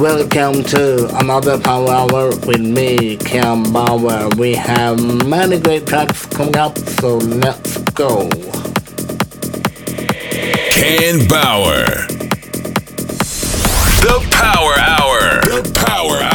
Welcome to another Power Hour with me, Ken Bauer. We have many great tracks coming up, so let's go. Ken Bauer. The Power Hour. The Power Hour.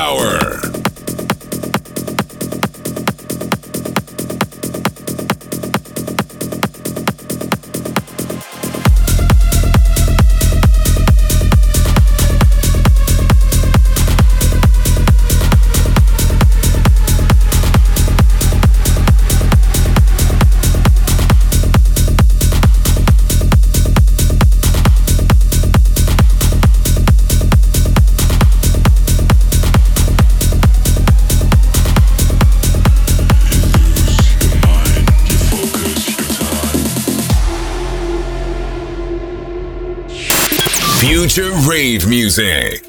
Rave music.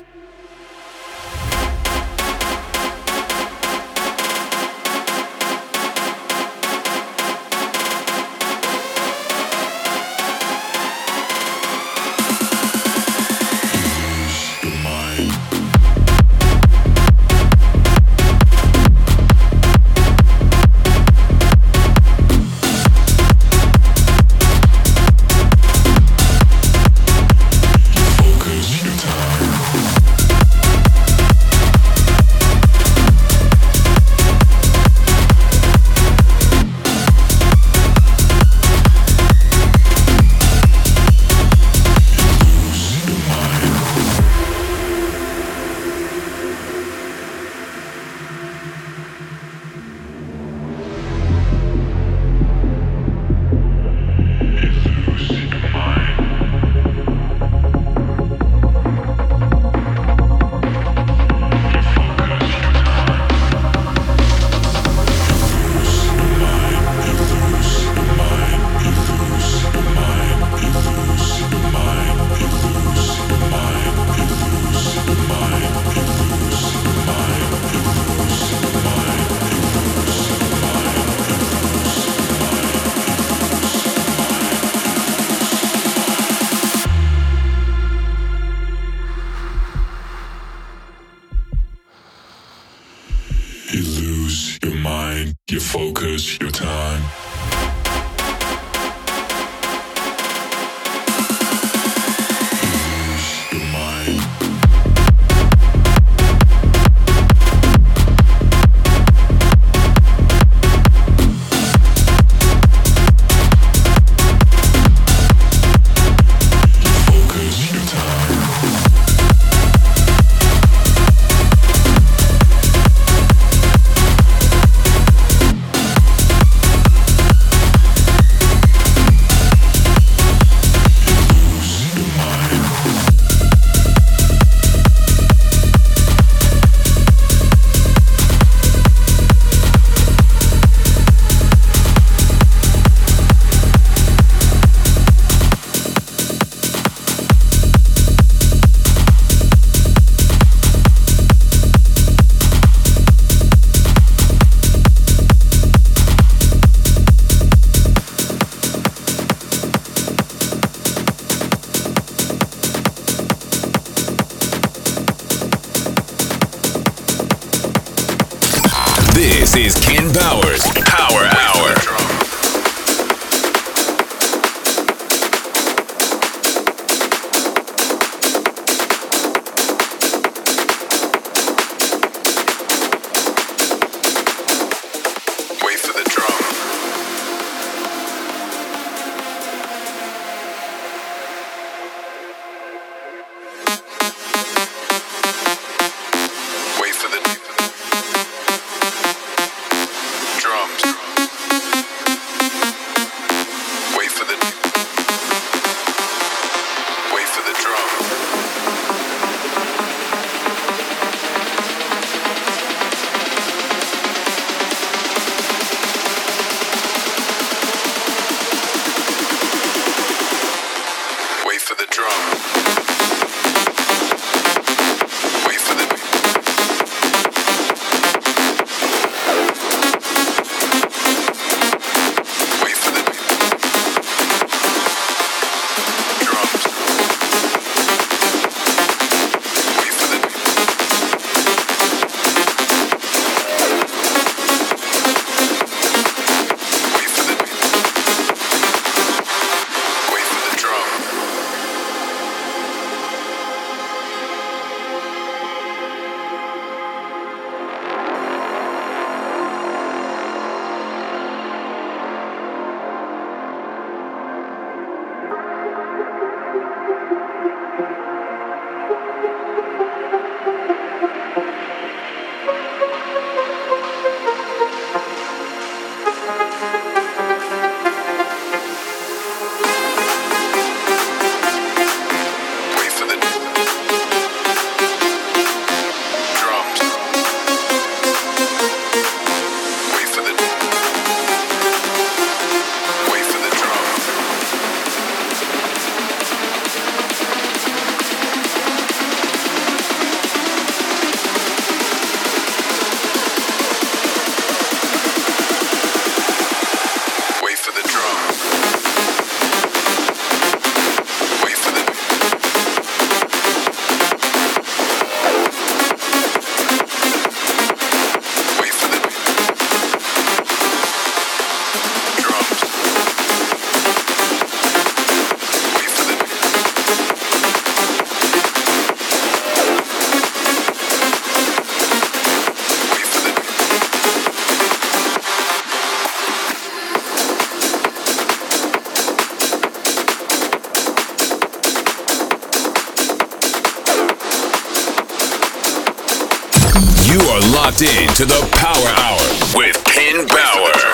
To the Power Hour with Ken Bauer.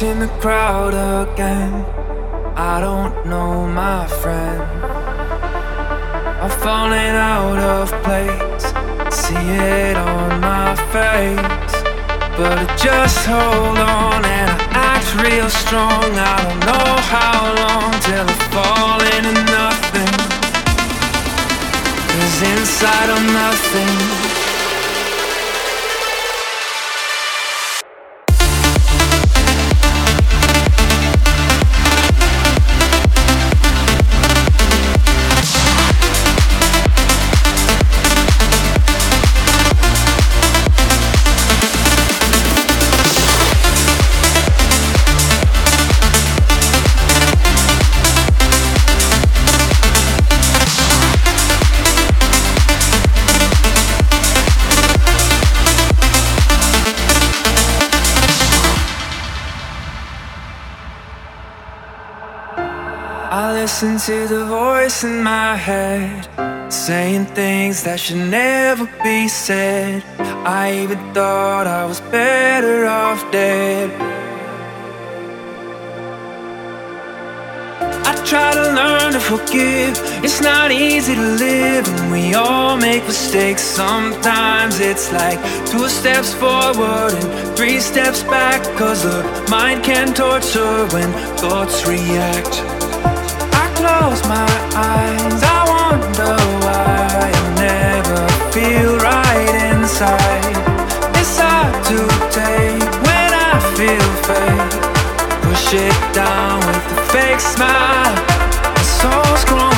Lost in the crowd again. I don't know my friend. I'm falling out of place. See it on my face. But I just hold on and I act real strong. I don't know how long till I fall into nothing. Cause inside I'm nothing. To the voice in my head saying things that should never be said. I even thought I was better off dead. I try to learn to forgive. It's not easy to live, and we all make mistakes. Sometimes it's like two steps forward and three steps back. Cause the mind can torture when thoughts react Push it down with a fake smile. My soul's growing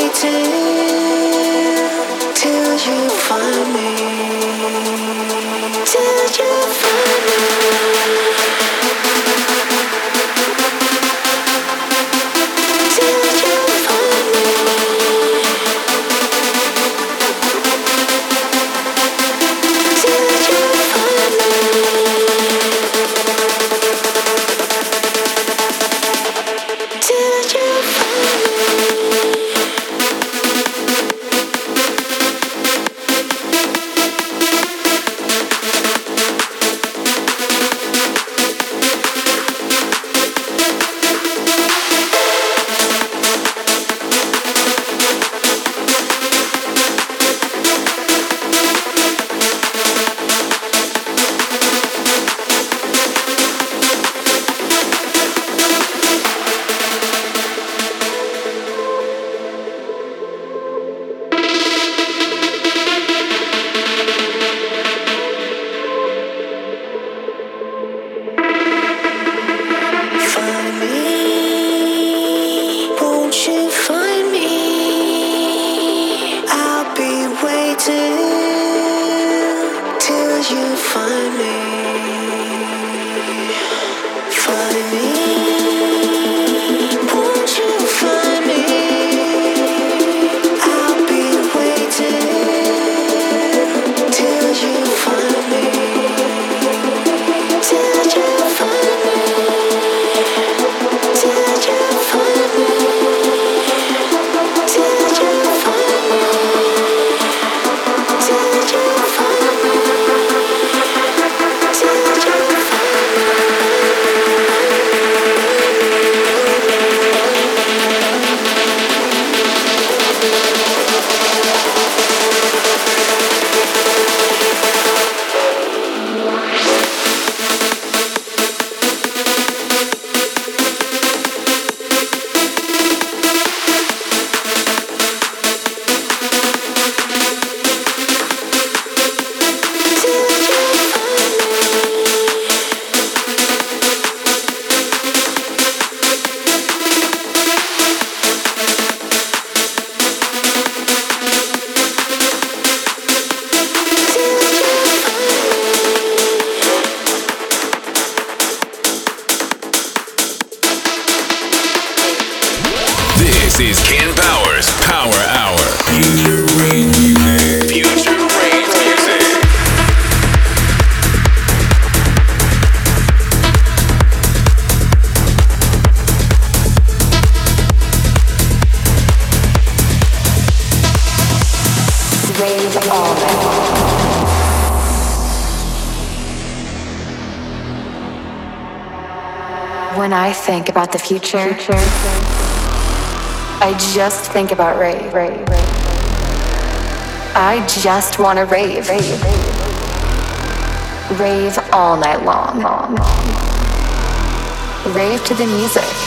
you think about the future. I just think about rave. I just want to rave. Rave all night long. Rave to the music.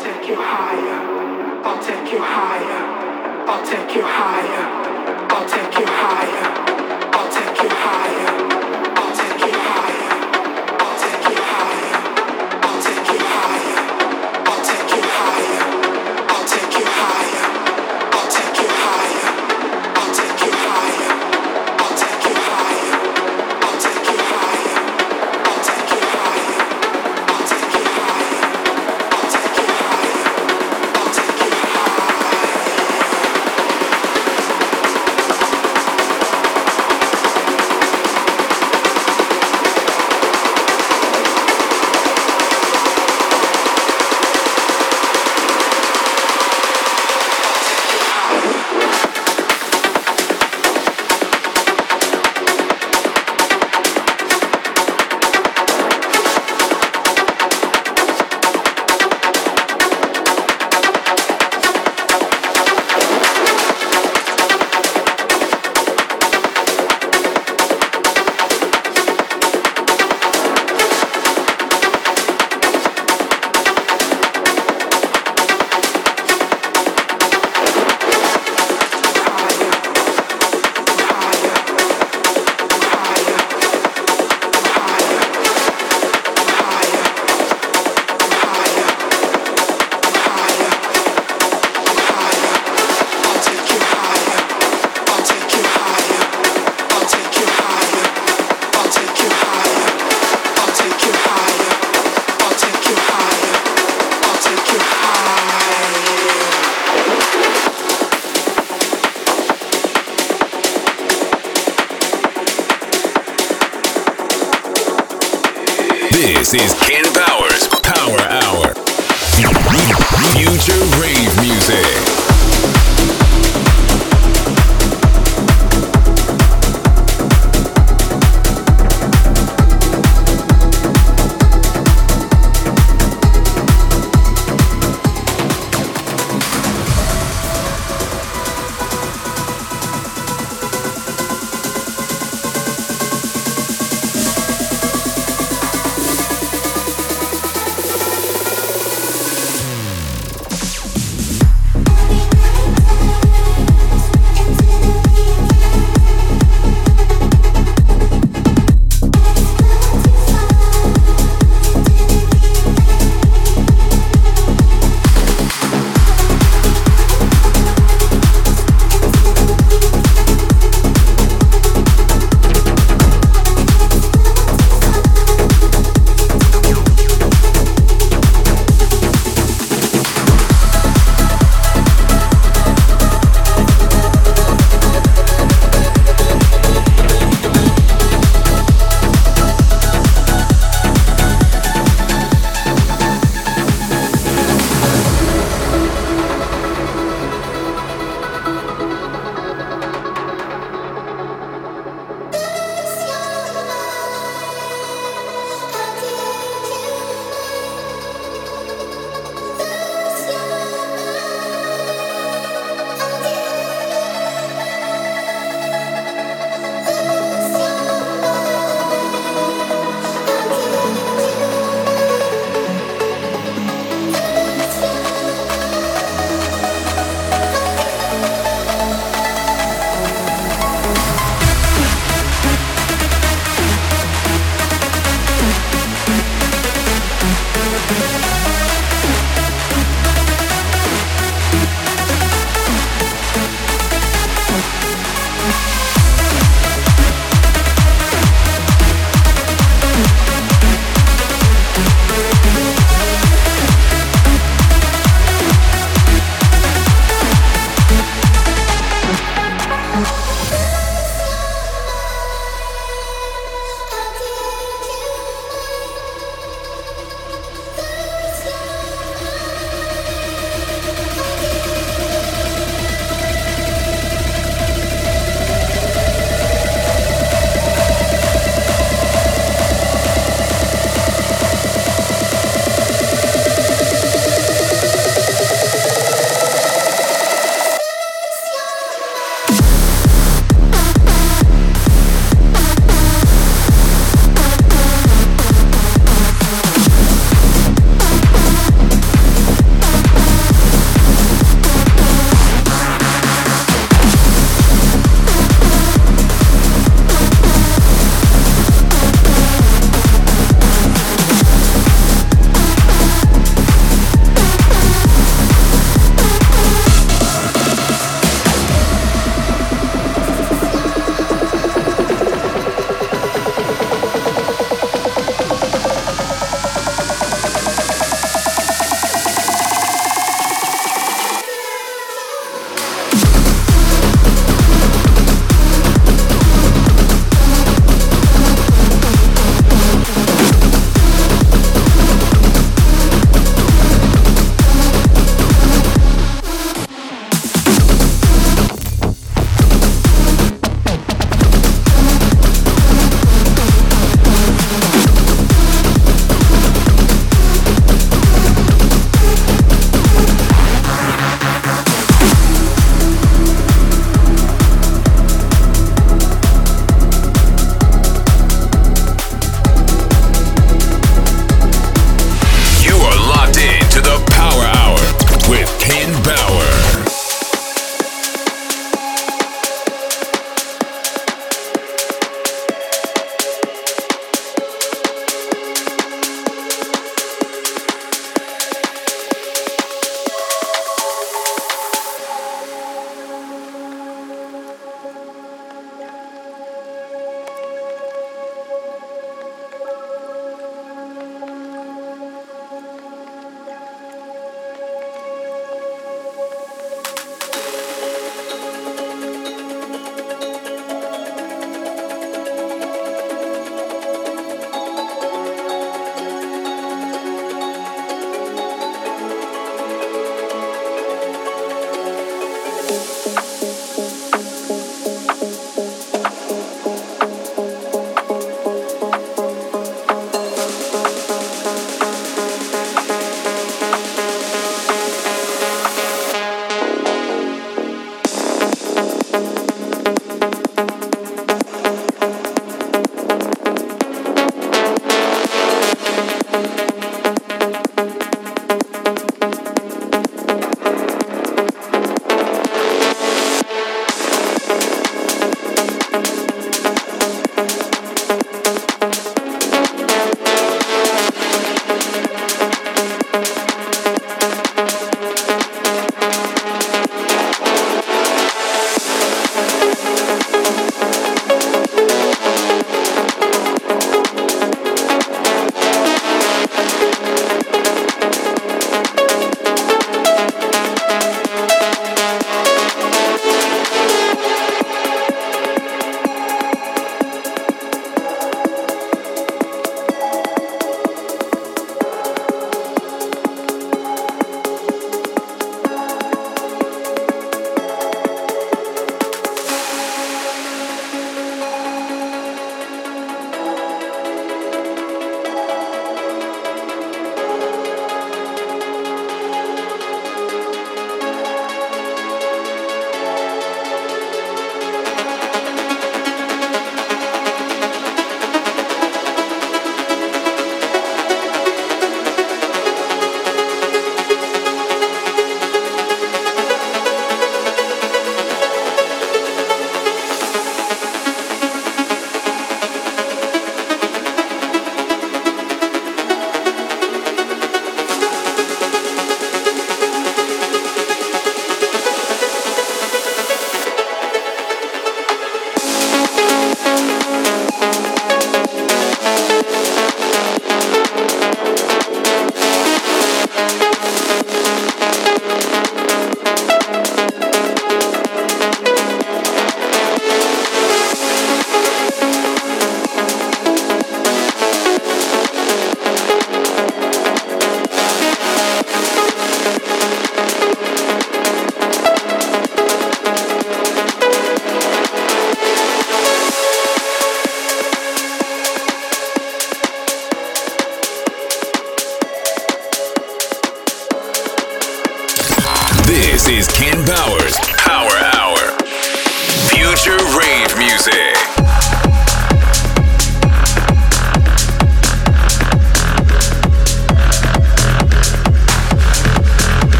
I'll take you higher. I'll take you higher. I'll take you higher. This is Ken Bauer's Power Hour. Future rave music.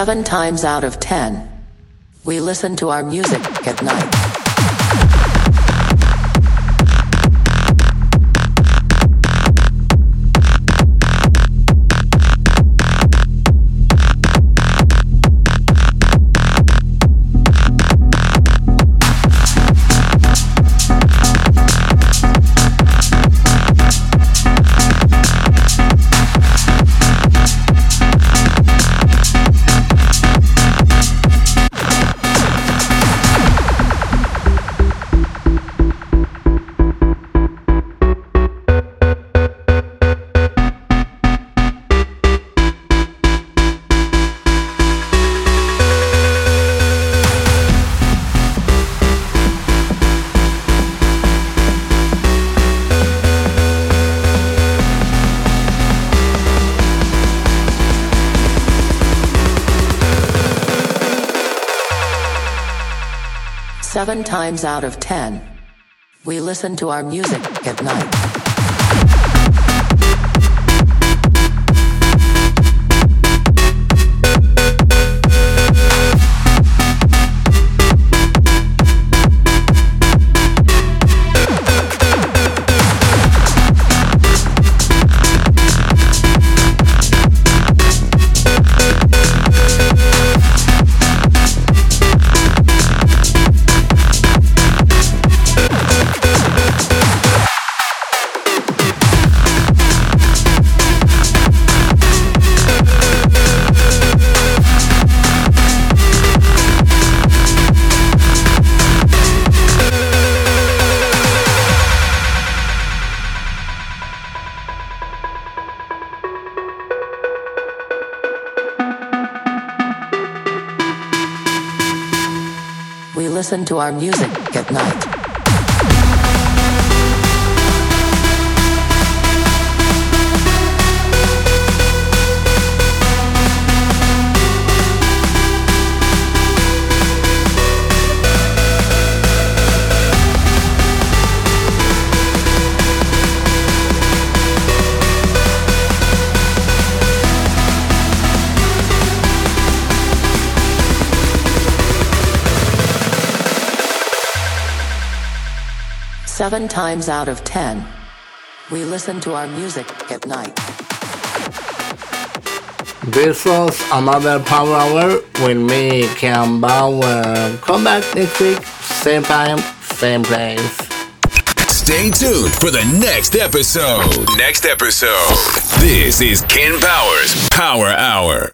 Seven times out of ten, we listen to our music at night. Seven times out of ten, we listen to our music at night. To our music at night. Seven times out of ten, we listen to our music at night. This was another Power Hour with me, Ken Bauer. Come back next week, same time, same place. Stay tuned for the next episode. Next episode. This is Ken Bauer's Power Hour.